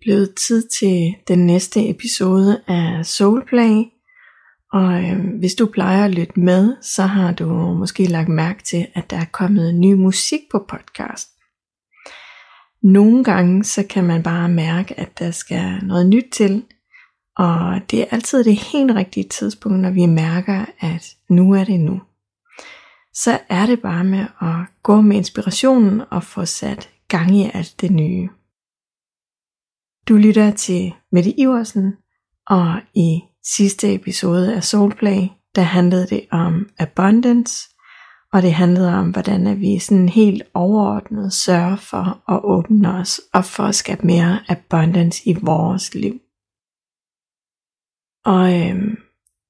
blevet tid til den næste episode af Soulplay. Og øh, hvis du plejer at lytte med, så har du måske lagt mærke til, at der er kommet ny musik på podcast. Nogle gange så kan man bare mærke, at der skal noget nyt til, og det er altid det helt rigtige tidspunkt, når vi mærker, at nu er det nu. Så er det bare med at gå med inspirationen og få sat gang i alt det nye. Du lytter til Mette Iversen, og i sidste episode af Soulplay, der handlede det om abundance, og det handlede om, hvordan vi sådan helt overordnet sørger for at åbne os og for at skabe mere abundance i vores liv. Og øhm,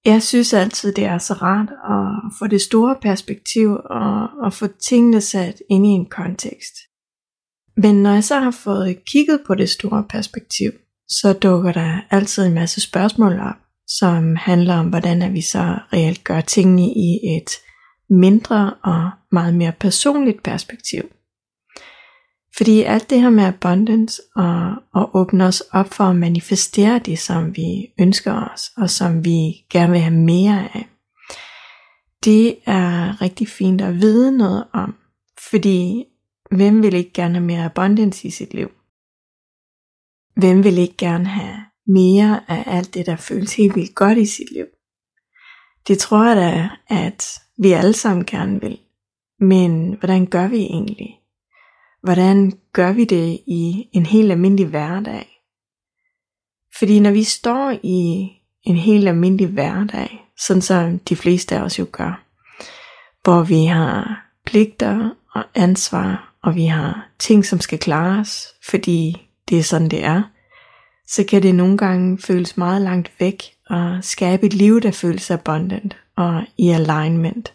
jeg synes altid, det er så rart at få det store perspektiv og, og få tingene sat ind i en kontekst. Men når jeg så har fået kigget på det store perspektiv, så dukker der altid en masse spørgsmål op, som handler om, hvordan vi så reelt gør tingene i et mindre og meget mere personligt perspektiv. Fordi alt det her med abundance og, og åbne os op for at manifestere det, som vi ønsker os, og som vi gerne vil have mere af, det er rigtig fint at vide noget om. Fordi hvem vil ikke gerne have mere abundance i sit liv? Hvem vil ikke gerne have mere af alt det, der føles helt vildt godt i sit liv? Det tror jeg da, at vi alle sammen gerne vil. Men hvordan gør vi egentlig? Hvordan gør vi det i en helt almindelig hverdag? Fordi når vi står i en helt almindelig hverdag, sådan som de fleste af os jo gør, hvor vi har pligter og ansvar, og vi har ting, som skal klares, fordi det er sådan, det er, så kan det nogle gange føles meget langt væk og skabe et liv, der føles abundant og i alignment.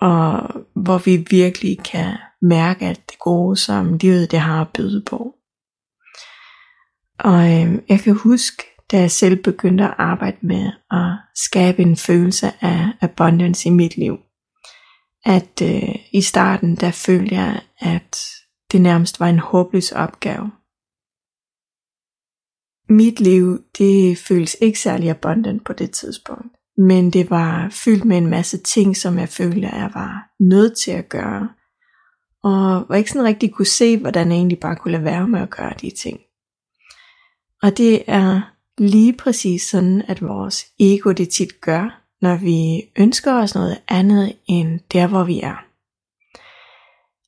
Og hvor vi virkelig kan mærke alt det gode, som livet det har at byde på. Og øh, jeg kan huske, da jeg selv begyndte at arbejde med at skabe en følelse af abundance i mit liv, at øh, i starten der følte jeg, at det nærmest var en håbløs opgave. Mit liv, det føles ikke særlig abundant på det tidspunkt, men det var fyldt med en masse ting, som jeg følte, at jeg var nødt til at gøre, og var ikke sådan rigtig kunne se, hvordan jeg egentlig bare kunne lade være med at gøre de ting. Og det er lige præcis sådan, at vores ego det tit gør, når vi ønsker os noget andet end der, hvor vi er.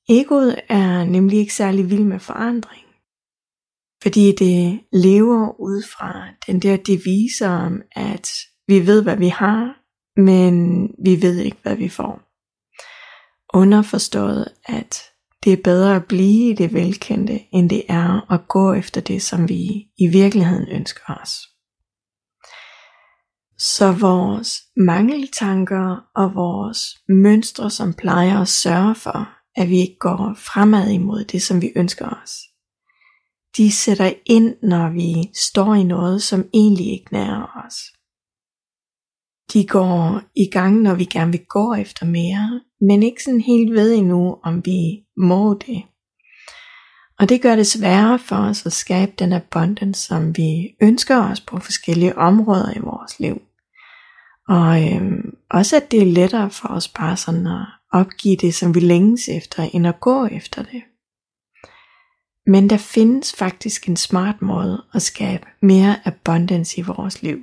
Egoet er nemlig ikke særlig vild med forandring, fordi det lever ud fra den der devise om, at vi ved, hvad vi har, men vi ved ikke, hvad vi får. Underforstået, at det er bedre at blive i det velkendte, end det er at gå efter det, som vi i virkeligheden ønsker os. Så vores mangeltanker og vores mønstre, som plejer at sørge for, at vi ikke går fremad imod det, som vi ønsker os, de sætter ind, når vi står i noget, som egentlig ikke nærer os. De går i gang, når vi gerne vil gå efter mere, men ikke sådan helt ved endnu, om vi må det. Og det gør det sværere for os at skabe den abundance, som vi ønsker os på forskellige områder i vores liv. Og øhm, også at det er lettere for os bare sådan at opgive det, som vi længes efter, end at gå efter det. Men der findes faktisk en smart måde at skabe mere abundance i vores liv.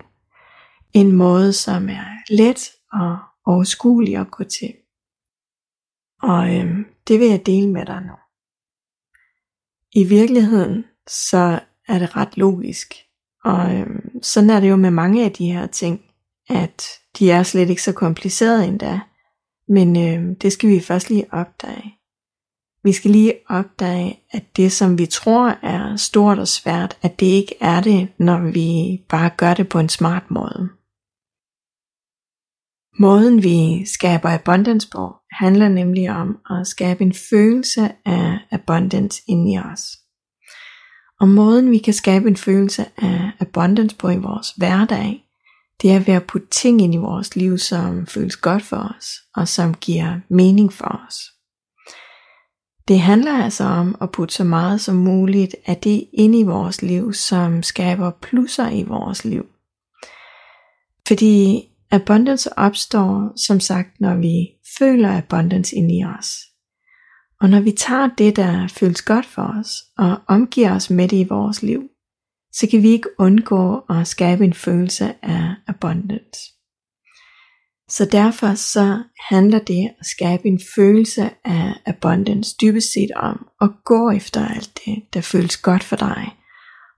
En måde, som er let og overskuelig at gå til. Og øhm, det vil jeg dele med dig nu. I virkeligheden, så er det ret logisk. Og øhm, sådan er det jo med mange af de her ting, at de er slet ikke så komplicerede endda. Men øh, det skal vi først lige opdage. Vi skal lige opdage, at det som vi tror er stort og svært, at det ikke er det, når vi bare gør det på en smart måde. Måden vi skaber abundance på, handler nemlig om at skabe en følelse af abundance inde i os. Og måden vi kan skabe en følelse af abundance på i vores hverdag, det er ved at putte ting ind i vores liv, som føles godt for os, og som giver mening for os. Det handler altså om at putte så meget som muligt af det ind i vores liv, som skaber plusser i vores liv. Fordi abundance opstår, som sagt, når vi føler abundance ind i os. Og når vi tager det, der føles godt for os, og omgiver os med det i vores liv, så kan vi ikke undgå at skabe en følelse af abundance. Så derfor så handler det at skabe en følelse af abundance dybest set om at gå efter alt det, der føles godt for dig,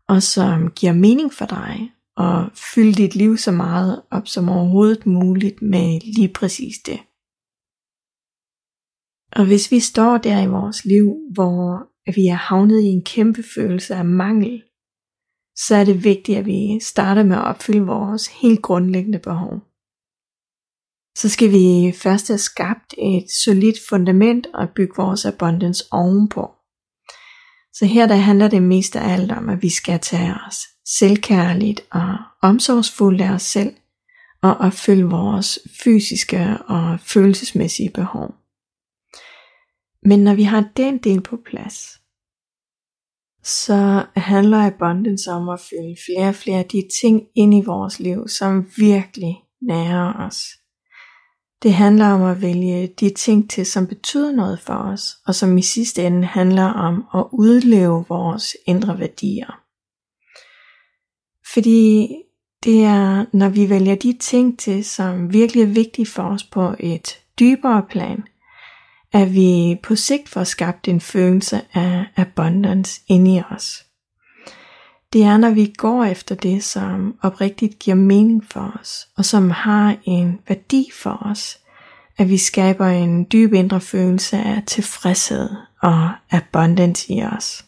og som giver mening for dig, og fylde dit liv så meget op som overhovedet muligt med lige præcis det. Og hvis vi står der i vores liv, hvor vi er havnet i en kæmpe følelse af mangel, så er det vigtigt, at vi starter med at opfylde vores helt grundlæggende behov. Så skal vi først have skabt et solidt fundament og bygge vores abundance ovenpå. Så her der handler det mest af alt om, at vi skal tage os selvkærligt og omsorgsfuldt af os selv og opfylde vores fysiske og følelsesmæssige behov. Men når vi har den del på plads, så handler abundance om at fylde flere og flere af de ting ind i vores liv, som virkelig nærer os. Det handler om at vælge de ting til, som betyder noget for os, og som i sidste ende handler om at udleve vores indre værdier. Fordi det er, når vi vælger de ting til, som virkelig er vigtige for os på et dybere plan, at vi på sigt får skabt en følelse af abundance inde i os. Det er, når vi går efter det, som oprigtigt giver mening for os, og som har en værdi for os, at vi skaber en dyb indre følelse af tilfredshed og abundance i os.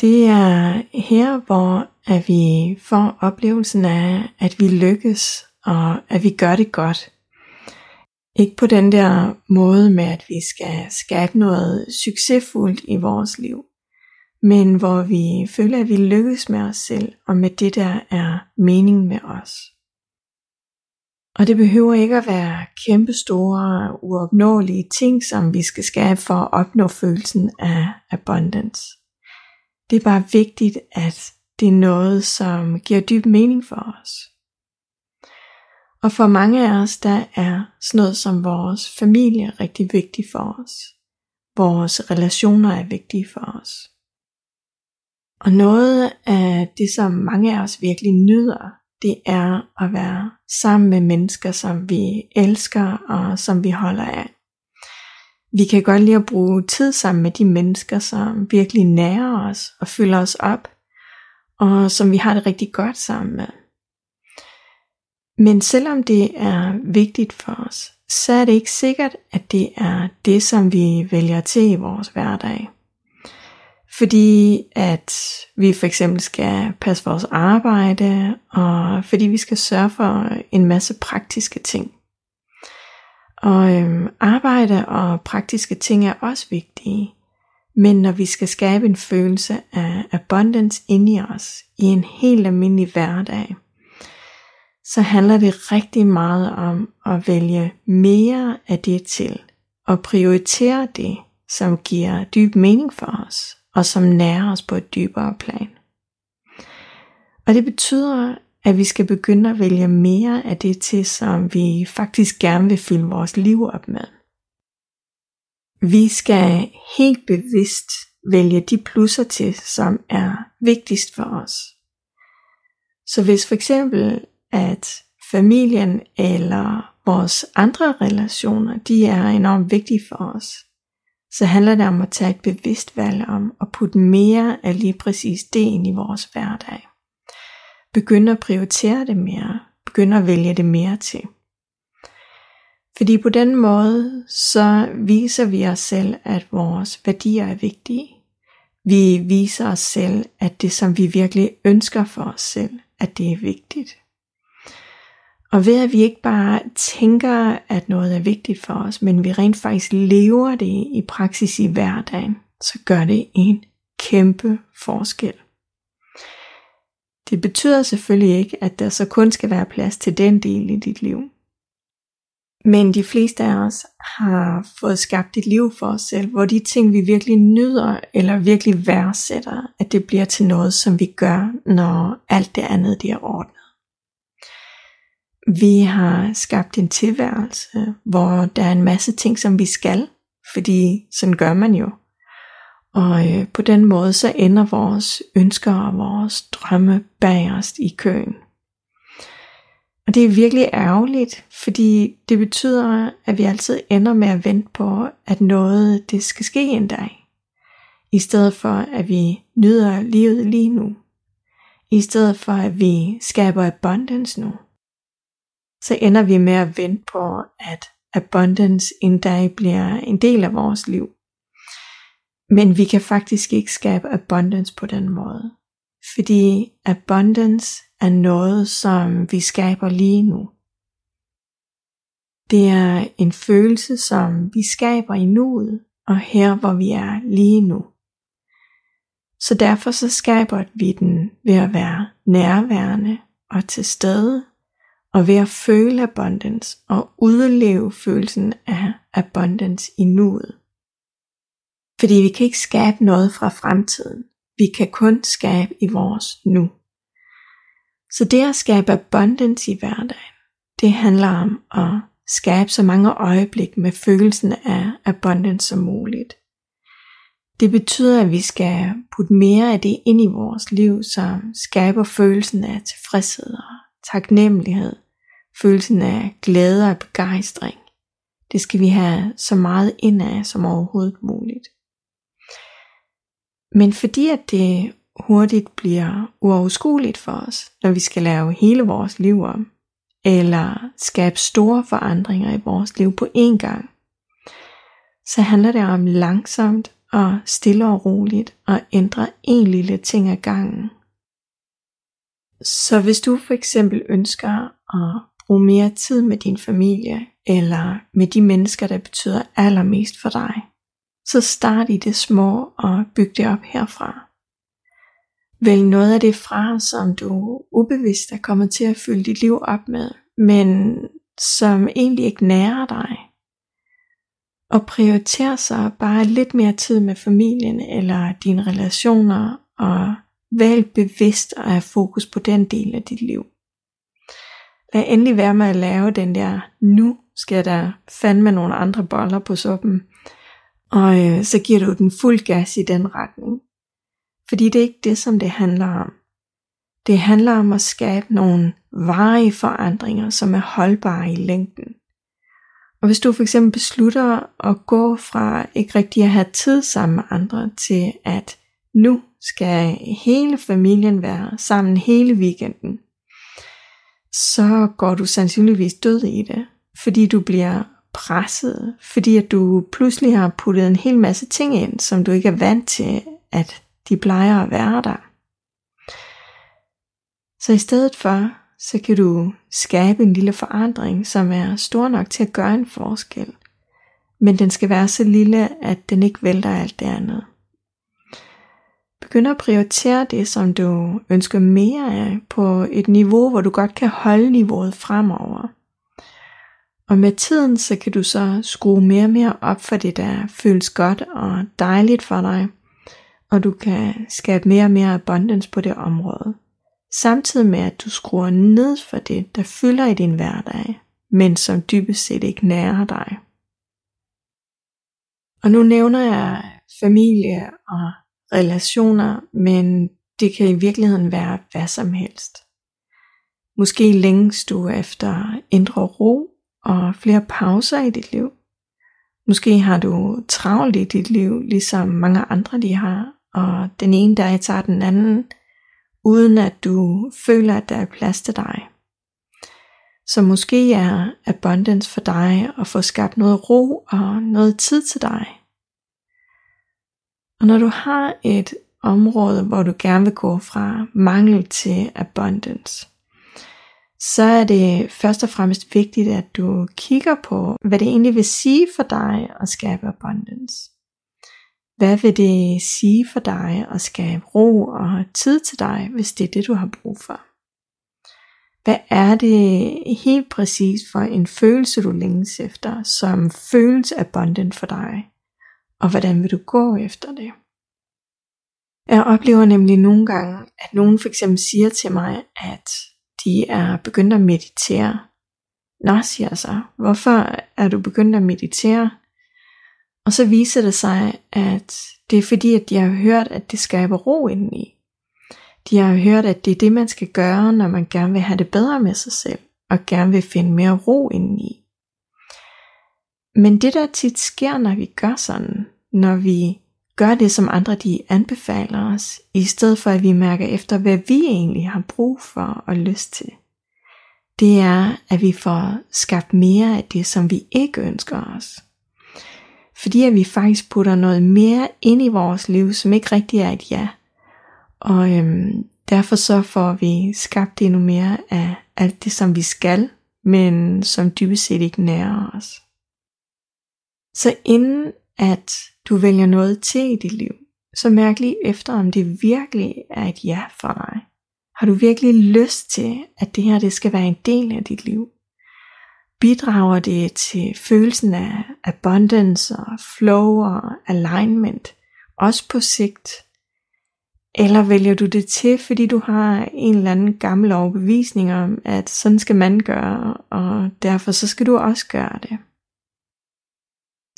Det er her, hvor at vi får oplevelsen af, at vi lykkes, og at vi gør det godt. Ikke på den der måde med, at vi skal skabe noget succesfuldt i vores liv, men hvor vi føler, at vi lykkes med os selv, og med det, der er mening med os. Og det behøver ikke at være kæmpe store, uopnåelige ting, som vi skal skabe for at opnå følelsen af abundance. Det er bare vigtigt, at det er noget, som giver dyb mening for os. Og for mange af os, der er sådan noget som vores familie rigtig vigtigt for os. Vores relationer er vigtige for os. Og noget af det, som mange af os virkelig nyder, det er at være sammen med mennesker, som vi elsker og som vi holder af. Vi kan godt lide at bruge tid sammen med de mennesker, som virkelig nærer os og fylder os op, og som vi har det rigtig godt sammen med. Men selvom det er vigtigt for os, så er det ikke sikkert, at det er det, som vi vælger til i vores hverdag. Fordi at vi for eksempel skal passe vores arbejde, og fordi vi skal sørge for en masse praktiske ting. Og øhm, arbejde og praktiske ting er også vigtige. Men når vi skal skabe en følelse af abundance inde i os, i en helt almindelig hverdag, så handler det rigtig meget om at vælge mere af det til, og prioritere det, som giver dyb mening for os, og som nærer os på et dybere plan. Og det betyder, at vi skal begynde at vælge mere af det til, som vi faktisk gerne vil fylde vores liv op med. Vi skal helt bevidst vælge de plusser til, som er vigtigst for os. Så hvis for eksempel, at familien eller vores andre relationer, de er enormt vigtige for os, så handler det om at tage et bevidst valg om at putte mere af lige præcis det ind i vores hverdag. Begynde at prioritere det mere. Begynde at vælge det mere til. Fordi på den måde, så viser vi os selv, at vores værdier er vigtige. Vi viser os selv, at det som vi virkelig ønsker for os selv, at det er vigtigt. Og ved at vi ikke bare tænker, at noget er vigtigt for os, men vi rent faktisk lever det i praksis i hverdagen, så gør det en kæmpe forskel. Det betyder selvfølgelig ikke, at der så kun skal være plads til den del i dit liv. Men de fleste af os har fået skabt et liv for os selv, hvor de ting, vi virkelig nyder eller virkelig værdsætter, at det bliver til noget, som vi gør, når alt det andet det er ordnet. Vi har skabt en tilværelse, hvor der er en masse ting, som vi skal, fordi sådan gør man jo. Og øh, på den måde så ender vores ønsker og vores drømme bagerst i køen. Og det er virkelig ærgerligt, fordi det betyder, at vi altid ender med at vente på, at noget det skal ske en dag. I stedet for, at vi nyder livet lige nu. I stedet for, at vi skaber abundance nu. Så ender vi med at vente på, at abundance en dag bliver en del af vores liv. Men vi kan faktisk ikke skabe abundance på den måde. Fordi abundance er noget, som vi skaber lige nu. Det er en følelse, som vi skaber i nuet, og her hvor vi er lige nu. Så derfor så skaber vi den ved at være nærværende og til stede, og ved at føle abundance og udleve følelsen af abundance i nuet. Fordi vi kan ikke skabe noget fra fremtiden. Vi kan kun skabe i vores nu. Så det at skabe abundance i hverdagen, det handler om at skabe så mange øjeblik med følelsen af abundance som muligt. Det betyder, at vi skal putte mere af det ind i vores liv, som skaber følelsen af tilfredshed og taknemmelighed, følelsen af glæde og begejstring. Det skal vi have så meget ind af som overhovedet muligt. Men fordi at det hurtigt bliver uoverskueligt for os, når vi skal lave hele vores liv om, eller skabe store forandringer i vores liv på én gang, så handler det om langsomt og stille og roligt at ændre en lille ting ad gangen. Så hvis du for eksempel ønsker at bruge mere tid med din familie, eller med de mennesker, der betyder allermest for dig, så start i det små og byg det op herfra. Vælg noget af det fra, som du ubevidst er kommet til at fylde dit liv op med, men som egentlig ikke nærer dig. Og prioriter så bare lidt mere tid med familien eller dine relationer, og vælg bevidst at have fokus på den del af dit liv. Lad endelig være med at lave den der, nu skal der fandme nogle andre boller på suppen, og øh, så giver du den fuld gas i den retning. Fordi det er ikke det, som det handler om. Det handler om at skabe nogle varige forandringer, som er holdbare i længden. Og hvis du for eksempel beslutter at gå fra ikke rigtig at have tid sammen med andre til at nu skal hele familien være sammen hele weekenden, så går du sandsynligvis død i det, fordi du bliver presset, fordi at du pludselig har puttet en hel masse ting ind, som du ikke er vant til, at de plejer at være der. Så i stedet for, så kan du skabe en lille forandring, som er stor nok til at gøre en forskel. Men den skal være så lille, at den ikke vælter alt det andet begynde at prioritere det, som du ønsker mere af, på et niveau, hvor du godt kan holde niveauet fremover. Og med tiden, så kan du så skrue mere og mere op for det, der føles godt og dejligt for dig, og du kan skabe mere og mere abundance på det område. Samtidig med at du skruer ned for det, der fylder i din hverdag, men som dybest set ikke nærer dig. Og nu nævner jeg familie og relationer, men det kan i virkeligheden være hvad som helst. Måske længes du efter indre ro og flere pauser i dit liv. Måske har du travlt i dit liv, ligesom mange andre de har, og den ene dag tager den anden, uden at du føler, at der er plads til dig. Så måske er abundance for dig at få skabt noget ro og noget tid til dig. Og når du har et område, hvor du gerne vil gå fra mangel til abundance, så er det først og fremmest vigtigt, at du kigger på, hvad det egentlig vil sige for dig at skabe abundance. Hvad vil det sige for dig at skabe ro og tid til dig, hvis det er det, du har brug for? Hvad er det helt præcis for en følelse, du længes efter, som føles abundant for dig? Og hvordan vil du gå efter det? Jeg oplever nemlig nogle gange, at nogen for eksempel siger til mig, at de er begyndt at meditere. Nå, siger jeg så, hvorfor er du begyndt at meditere? Og så viser det sig, at det er fordi, at de har hørt, at det skaber ro indeni. De har hørt, at det er det, man skal gøre, når man gerne vil have det bedre med sig selv, og gerne vil finde mere ro indeni. Men det der tit sker, når vi gør sådan, når vi gør det, som andre de anbefaler os, i stedet for at vi mærker efter, hvad vi egentlig har brug for og lyst til, det er, at vi får skabt mere af det, som vi ikke ønsker os. Fordi at vi faktisk putter noget mere ind i vores liv, som ikke rigtig er et ja. Og øhm, derfor så får vi skabt endnu mere af alt det, som vi skal, men som dybest set ikke nærer os. Så inden at du vælger noget til i dit liv, så mærk lige efter, om det virkelig er et ja for dig. Har du virkelig lyst til, at det her det skal være en del af dit liv? Bidrager det til følelsen af abundance og flow og alignment, også på sigt? Eller vælger du det til, fordi du har en eller anden gammel overbevisning om, at sådan skal man gøre, og derfor så skal du også gøre det?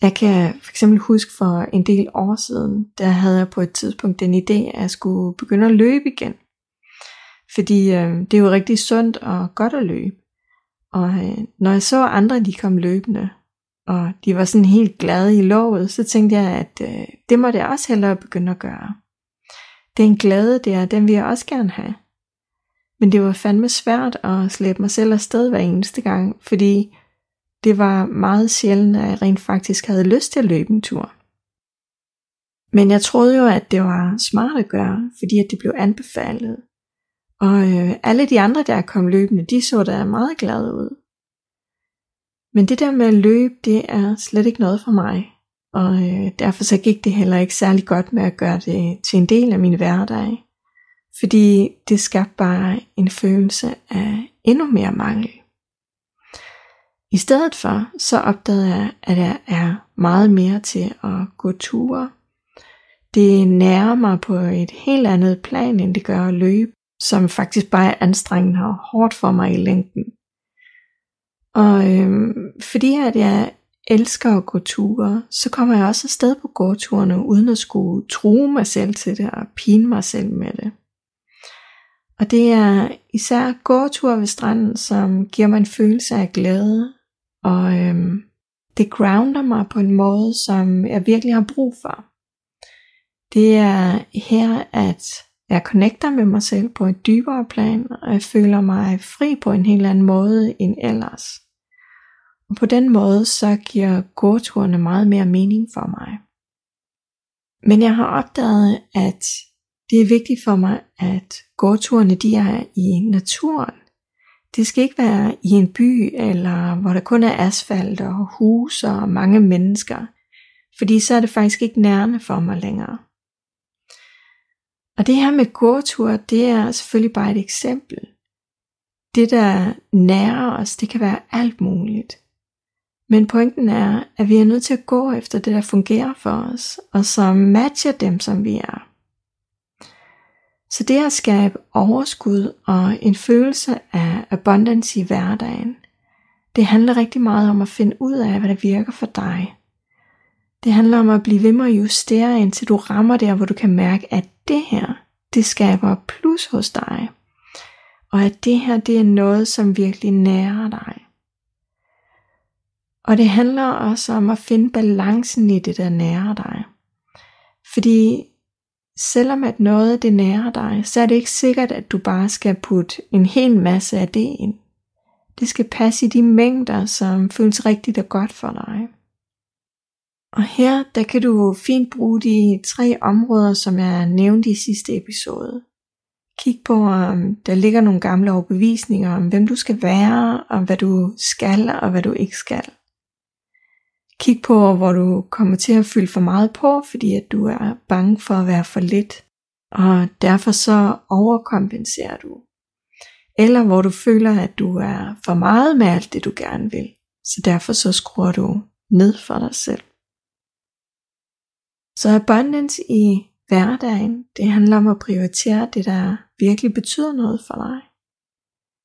Jeg kan for eksempel huske for en del år siden, der havde jeg på et tidspunkt den idé, at jeg skulle begynde at løbe igen. Fordi øh, det er jo rigtig sundt og godt at løbe. Og øh, når jeg så andre, de kom løbende, og de var sådan helt glade i lovet, så tænkte jeg, at øh, det må jeg også hellere begynde at gøre. Den glæde der, den vil jeg også gerne have. Men det var fandme svært at slæbe mig selv afsted hver eneste gang, fordi det var meget sjældent, at jeg rent faktisk havde lyst til at løbe en tur. Men jeg troede jo, at det var smart at gøre, fordi at det blev anbefalet. Og øh, alle de andre, der kom løbende, de så da meget glade ud. Men det der med at løbe, det er slet ikke noget for mig. Og øh, derfor så gik det heller ikke særlig godt med at gøre det til en del af min hverdag. Fordi det skabte bare en følelse af endnu mere mangel. I stedet for, så opdagede jeg, at jeg er meget mere til at gå ture. Det nærer mig på et helt andet plan, end det gør at løbe, som faktisk bare er anstrengende og hårdt for mig i længden. Og øhm, fordi at jeg elsker at gå ture, så kommer jeg også afsted på gåturene, uden at skulle true mig selv til det og pine mig selv med det. Og det er især gåture ved stranden, som giver mig en følelse af glæde og øhm, det grounder mig på en måde, som jeg virkelig har brug for. Det er her, at jeg connecter med mig selv på et dybere plan, og jeg føler mig fri på en helt anden måde end ellers. Og på den måde, så giver gåturene meget mere mening for mig. Men jeg har opdaget, at det er vigtigt for mig, at gåturene de er i naturen. Det skal ikke være i en by, eller hvor der kun er asfalt og huse og mange mennesker, fordi så er det faktisk ikke nærende for mig længere. Og det her med gåtur, det er selvfølgelig bare et eksempel. Det der nærer os, det kan være alt muligt. Men pointen er, at vi er nødt til at gå efter det, der fungerer for os, og som matcher dem, som vi er. Så det at skabe overskud og en følelse af abundance i hverdagen, det handler rigtig meget om at finde ud af, hvad der virker for dig. Det handler om at blive ved med at justere, indtil du rammer der, hvor du kan mærke, at det her, det skaber plus hos dig. Og at det her, det er noget, som virkelig nærer dig. Og det handler også om at finde balancen i det, der nærer dig. Fordi selvom at noget det nærer dig, så er det ikke sikkert, at du bare skal putte en hel masse af det ind. Det skal passe i de mængder, som føles rigtigt og godt for dig. Og her, der kan du fint bruge de tre områder, som jeg nævnte i sidste episode. Kig på, om der ligger nogle gamle overbevisninger om, hvem du skal være, og hvad du skal, og hvad du ikke skal. Kig på, hvor du kommer til at fylde for meget på, fordi at du er bange for at være for lidt, og derfor så overkompenserer du. eller hvor du føler, at du er for meget med alt det, du gerne vil. Så derfor så skruer du ned for dig selv. Så abundance i hverdagen, det handler om at prioritere det, der virkelig betyder noget for dig.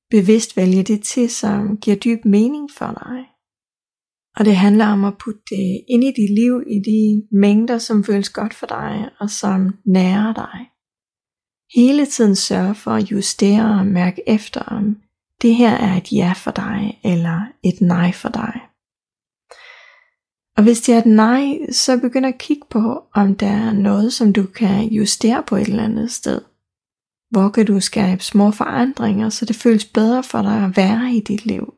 Bevidst vælge det til, som giver dyb mening for dig. Og det handler om at putte det ind i dit liv i de mængder, som føles godt for dig og som nærer dig. Hele tiden sørge for at justere og mærke efter, om det her er et ja for dig eller et nej for dig. Og hvis det er et nej, så begynd at kigge på, om der er noget, som du kan justere på et eller andet sted. Hvor kan du skabe små forandringer, så det føles bedre for dig at være i dit liv?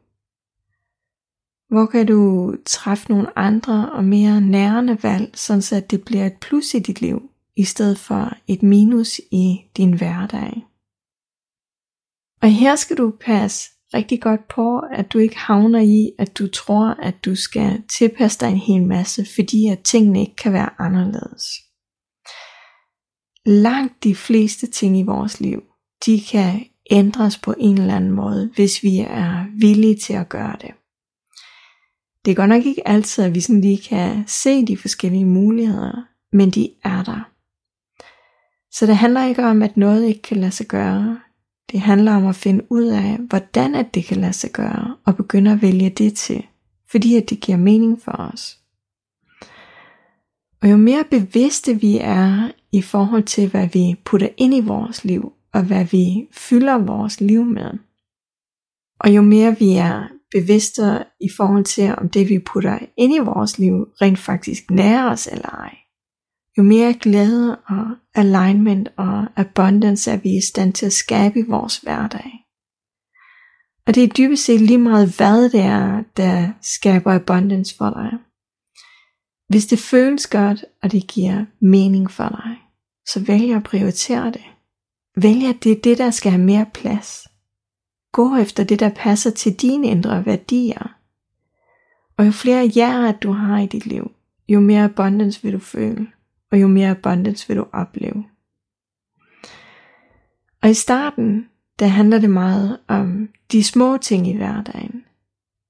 Hvor kan du træffe nogle andre og mere nærende valg, så det bliver et plus i dit liv, i stedet for et minus i din hverdag? Og her skal du passe rigtig godt på, at du ikke havner i, at du tror, at du skal tilpasse dig en hel masse, fordi at tingene ikke kan være anderledes. Langt de fleste ting i vores liv, de kan ændres på en eller anden måde, hvis vi er villige til at gøre det. Det er godt nok ikke altid, at vi sådan lige kan se de forskellige muligheder, men de er der. Så det handler ikke om, at noget ikke kan lade sig gøre. Det handler om at finde ud af, hvordan at det kan lade sig gøre, og begynde at vælge det til, fordi at det giver mening for os. Og jo mere bevidste vi er i forhold til, hvad vi putter ind i vores liv, og hvad vi fylder vores liv med, og jo mere vi er bevidste i forhold til, om det vi putter ind i vores liv rent faktisk nærer os eller ej. Jo mere glæde og alignment og abundance er vi i stand til at skabe i vores hverdag. Og det er dybest set lige meget, hvad det er, der skaber abundance for dig. Hvis det føles godt, og det giver mening for dig, så vælg at prioritere det. Vælg, at det er det, der skal have mere plads. Gå efter det, der passer til dine indre værdier. Og jo flere jer, du har i dit liv, jo mere abundance vil du føle, og jo mere abundance vil du opleve. Og i starten, der handler det meget om de små ting i hverdagen.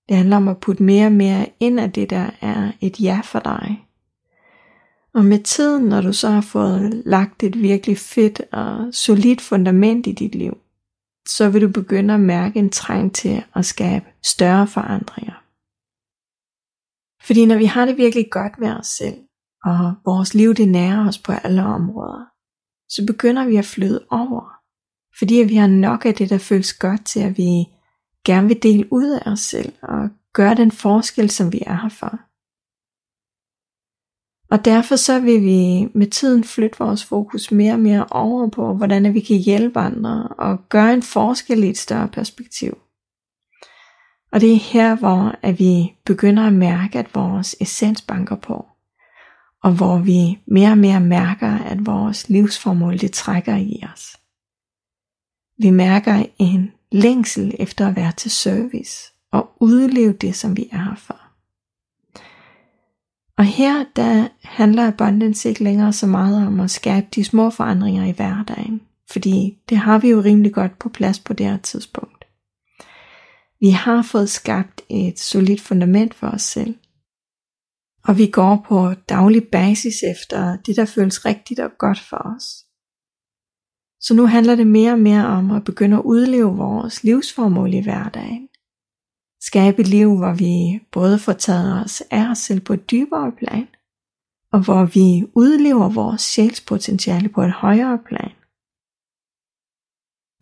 Det handler om at putte mere og mere ind af det, der er et ja for dig. Og med tiden, når du så har fået lagt et virkelig fedt og solidt fundament i dit liv, så vil du begynde at mærke en træng til at skabe større forandringer. Fordi når vi har det virkelig godt med os selv, og vores liv det nærer os på alle områder, så begynder vi at flyde over. Fordi vi har nok af det, der føles godt til, at vi gerne vil dele ud af os selv og gøre den forskel, som vi er her for. Og derfor så vil vi med tiden flytte vores fokus mere og mere over på, hvordan vi kan hjælpe andre og gøre en forskel i et større perspektiv. Og det er her, hvor at vi begynder at mærke, at vores essens banker på. Og hvor vi mere og mere mærker, at vores livsformål det trækker i os. Vi mærker en længsel efter at være til service og udleve det, som vi er her for. Og her der handler abundance ikke længere så meget om at skabe de små forandringer i hverdagen, fordi det har vi jo rimelig godt på plads på det her tidspunkt. Vi har fået skabt et solidt fundament for os selv, og vi går på daglig basis efter det, der føles rigtigt og godt for os. Så nu handler det mere og mere om at begynde at udleve vores livsformål i hverdagen. Skabe et liv, hvor vi både får taget os af os selv på et dybere plan, og hvor vi udlever vores sjælspotentiale på et højere plan.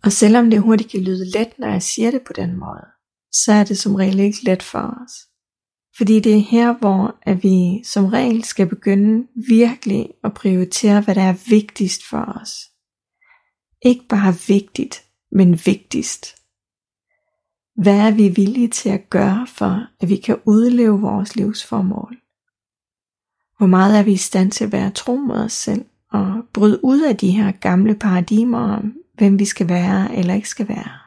Og selvom det hurtigt kan lyde let, når jeg siger det på den måde, så er det som regel ikke let for os. Fordi det er her, hvor at vi som regel skal begynde virkelig at prioritere, hvad der er vigtigst for os. Ikke bare vigtigt, men vigtigst. Hvad er vi villige til at gøre for, at vi kan udleve vores livsformål? Hvor meget er vi i stand til at være tro mod os selv og bryde ud af de her gamle paradigmer om, hvem vi skal være eller ikke skal være?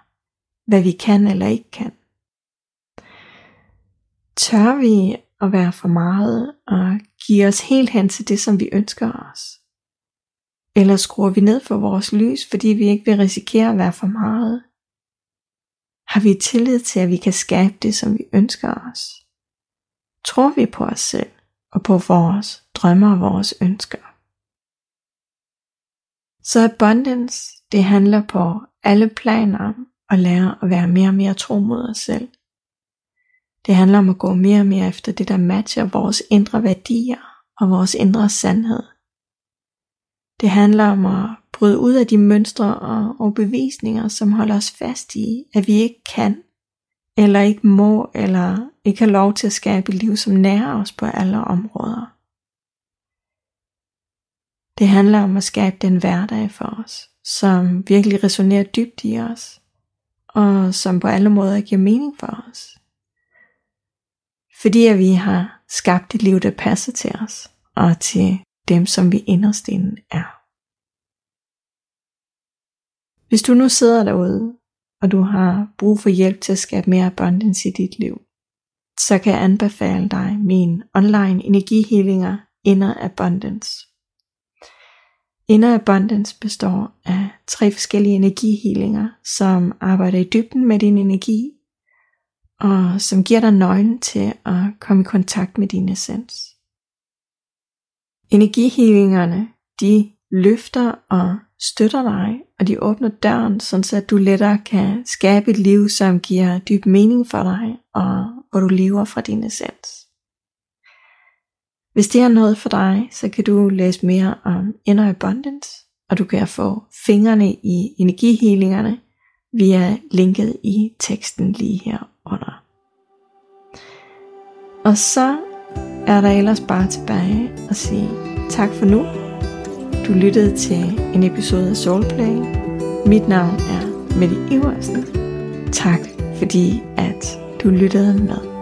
Hvad vi kan eller ikke kan? Tør vi at være for meget og give os helt hen til det, som vi ønsker os? Eller skruer vi ned for vores lys, fordi vi ikke vil risikere at være for meget har vi tillid til, at vi kan skabe det, som vi ønsker os? Tror vi på os selv og på vores drømme og vores ønsker? Så abundance, det handler på alle planer om at lære at være mere og mere tro mod os selv. Det handler om at gå mere og mere efter det, der matcher vores indre værdier og vores indre sandhed. Det handler om at bryde ud af de mønstre og overbevisninger, som holder os fast i, at vi ikke kan, eller ikke må, eller ikke har lov til at skabe et liv, som nærer os på alle områder. Det handler om at skabe den hverdag for os, som virkelig resonerer dybt i os, og som på alle måder giver mening for os. Fordi at vi har skabt et liv, der passer til os, og til dem, som vi inderst inde er. Hvis du nu sidder derude, og du har brug for hjælp til at skabe mere abundance i dit liv, så kan jeg anbefale dig min online energihealinger Inner Abundance. Inner Abundance består af tre forskellige energihealinger, som arbejder i dybden med din energi, og som giver dig nøglen til at komme i kontakt med din essens. Energihealingerne, de løfter og støtter dig, og de åbner døren, så at du lettere kan skabe et liv, som giver dyb mening for dig, og hvor du lever fra din essens. Hvis det er noget for dig, så kan du læse mere om Inner Abundance, og du kan få fingrene i energihealingerne via linket i teksten lige her under. Og så er der ellers bare tilbage at sige tak for nu. Du lyttede til en episode af Soulplay. Mit navn er Mette Iversen. Tak fordi at du lyttede med.